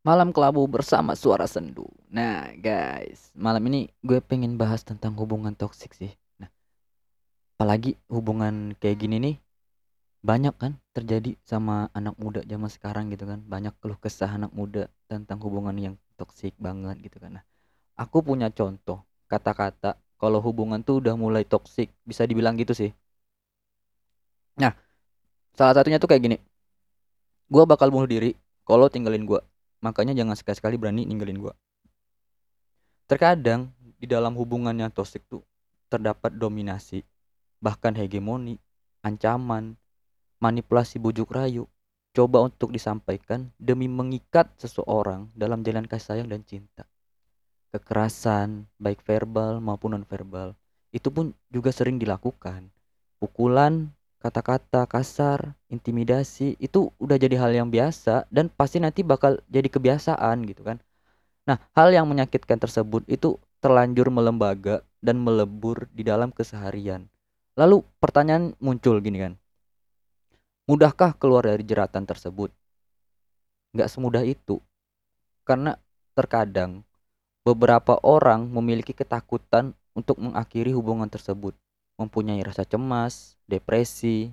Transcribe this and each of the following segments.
Malam kelabu bersama suara sendu. Nah, guys, malam ini gue pengen bahas tentang hubungan toksik sih. Nah, apalagi hubungan kayak gini nih banyak kan terjadi sama anak muda zaman sekarang gitu kan. Banyak keluh kesah anak muda tentang hubungan yang toksik banget gitu kan. Nah, aku punya contoh kata-kata kalau hubungan tuh udah mulai toksik, bisa dibilang gitu sih. Nah, salah satunya tuh kayak gini. Gue bakal bunuh diri kalau tinggalin gue. Makanya jangan sekali-sekali berani ninggalin gue. Terkadang di dalam hubungan yang toksik tuh terdapat dominasi, bahkan hegemoni, ancaman, manipulasi bujuk rayu, coba untuk disampaikan demi mengikat seseorang dalam jalan kasih sayang dan cinta. Kekerasan, baik verbal maupun non-verbal, itu pun juga sering dilakukan. Pukulan, kata-kata kasar, intimidasi, itu udah jadi hal yang biasa dan pasti nanti bakal jadi kebiasaan gitu kan. Nah, hal yang menyakitkan tersebut itu terlanjur melembaga dan melebur di dalam keseharian. Lalu pertanyaan muncul gini kan. Mudahkah keluar dari jeratan tersebut? Nggak semudah itu. Karena terkadang beberapa orang memiliki ketakutan untuk mengakhiri hubungan tersebut. Mempunyai rasa cemas, depresi,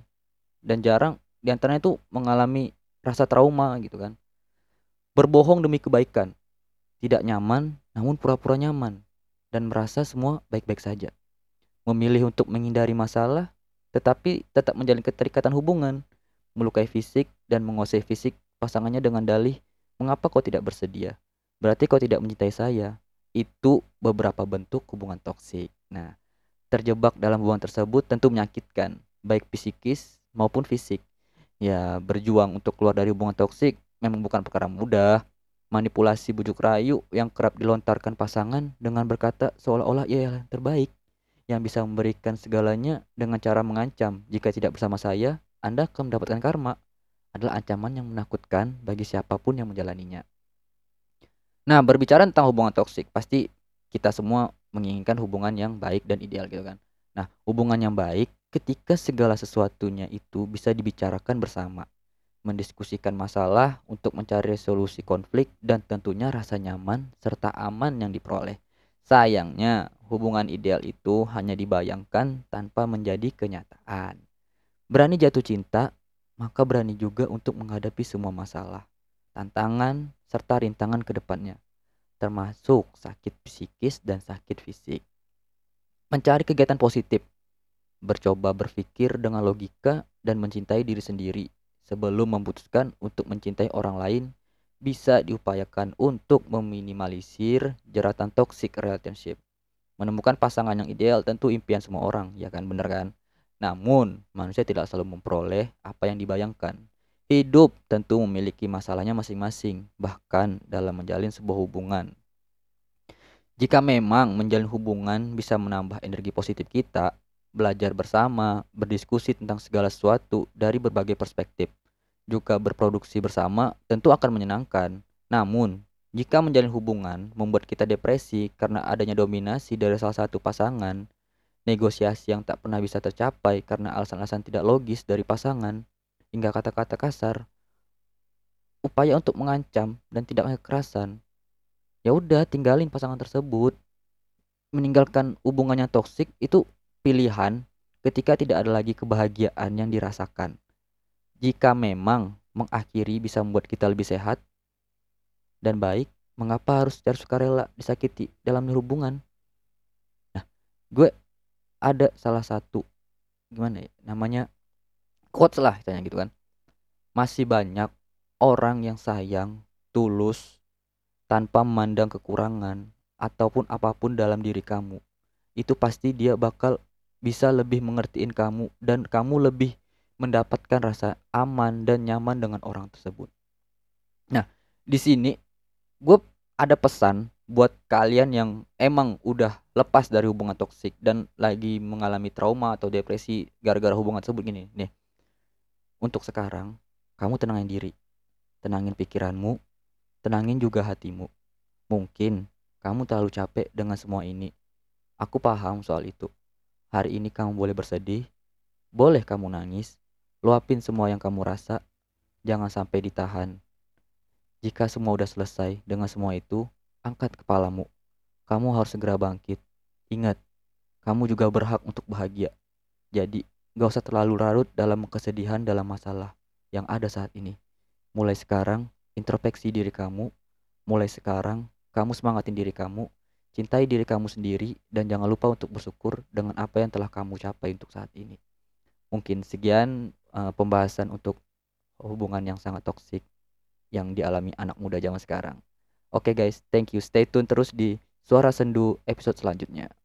dan jarang di antaranya itu mengalami rasa trauma gitu kan. Berbohong demi kebaikan tidak nyaman namun pura-pura nyaman dan merasa semua baik-baik saja. Memilih untuk menghindari masalah tetapi tetap menjalin keterikatan hubungan, melukai fisik dan menguasai fisik pasangannya dengan dalih, "Mengapa kau tidak bersedia? Berarti kau tidak mencintai saya." Itu beberapa bentuk hubungan toksik. Nah, terjebak dalam hubungan tersebut tentu menyakitkan, baik psikis maupun fisik. Ya, berjuang untuk keluar dari hubungan toksik memang bukan perkara mudah manipulasi bujuk rayu yang kerap dilontarkan pasangan dengan berkata seolah-olah ia yang terbaik yang bisa memberikan segalanya dengan cara mengancam jika tidak bersama saya Anda akan mendapatkan karma adalah ancaman yang menakutkan bagi siapa pun yang menjalaninya. Nah, berbicara tentang hubungan toksik, pasti kita semua menginginkan hubungan yang baik dan ideal gitu kan. Nah, hubungan yang baik ketika segala sesuatunya itu bisa dibicarakan bersama mendiskusikan masalah untuk mencari solusi konflik dan tentunya rasa nyaman serta aman yang diperoleh. Sayangnya, hubungan ideal itu hanya dibayangkan tanpa menjadi kenyataan. Berani jatuh cinta, maka berani juga untuk menghadapi semua masalah, tantangan, serta rintangan ke depannya, termasuk sakit psikis dan sakit fisik. Mencari kegiatan positif, bercoba berpikir dengan logika dan mencintai diri sendiri sebelum memutuskan untuk mencintai orang lain bisa diupayakan untuk meminimalisir jeratan toxic relationship. Menemukan pasangan yang ideal tentu impian semua orang, ya kan bener kan? Namun, manusia tidak selalu memperoleh apa yang dibayangkan. Hidup tentu memiliki masalahnya masing-masing, bahkan dalam menjalin sebuah hubungan. Jika memang menjalin hubungan bisa menambah energi positif kita, belajar bersama, berdiskusi tentang segala sesuatu dari berbagai perspektif, juga berproduksi bersama tentu akan menyenangkan. Namun, jika menjalin hubungan membuat kita depresi karena adanya dominasi dari salah satu pasangan, negosiasi yang tak pernah bisa tercapai karena alasan-alasan tidak logis dari pasangan, hingga kata-kata kasar, upaya untuk mengancam dan tidak kekerasan, ya udah tinggalin pasangan tersebut. Meninggalkan hubungan yang toksik itu pilihan ketika tidak ada lagi kebahagiaan yang dirasakan. Jika memang mengakhiri bisa membuat kita lebih sehat dan baik, mengapa harus secara sukarela disakiti dalam hubungan? Nah, gue ada salah satu gimana ya namanya quotes lah tanya gitu kan masih banyak orang yang sayang tulus tanpa memandang kekurangan ataupun apa pun dalam diri kamu itu pasti dia bakal bisa lebih mengertiin kamu dan kamu lebih mendapatkan rasa aman dan nyaman dengan orang tersebut. Nah, di sini gue ada pesan buat kalian yang emang udah lepas dari hubungan toksik dan lagi mengalami trauma atau depresi gara-gara hubungan tersebut gini nih. Untuk sekarang, kamu tenangin diri. Tenangin pikiranmu, tenangin juga hatimu. Mungkin kamu terlalu capek dengan semua ini. Aku paham soal itu. Hari ini kamu boleh bersedih, boleh kamu nangis, luapin semua yang kamu rasa, jangan sampai ditahan. Jika semua udah selesai dengan semua itu, angkat kepalamu. Kamu harus segera bangkit. Ingat, kamu juga berhak untuk bahagia. Jadi, gak usah terlalu larut dalam kesedihan dalam masalah yang ada saat ini. Mulai sekarang, introspeksi diri kamu. Mulai sekarang, kamu semangatin diri kamu. Cintai diri kamu sendiri dan jangan lupa untuk bersyukur dengan apa yang telah kamu capai untuk saat ini. Mungkin sekian uh, pembahasan untuk hubungan yang sangat toksik yang dialami anak muda zaman sekarang. Oke okay guys, thank you. Stay tune terus di Suara Sendu episode selanjutnya.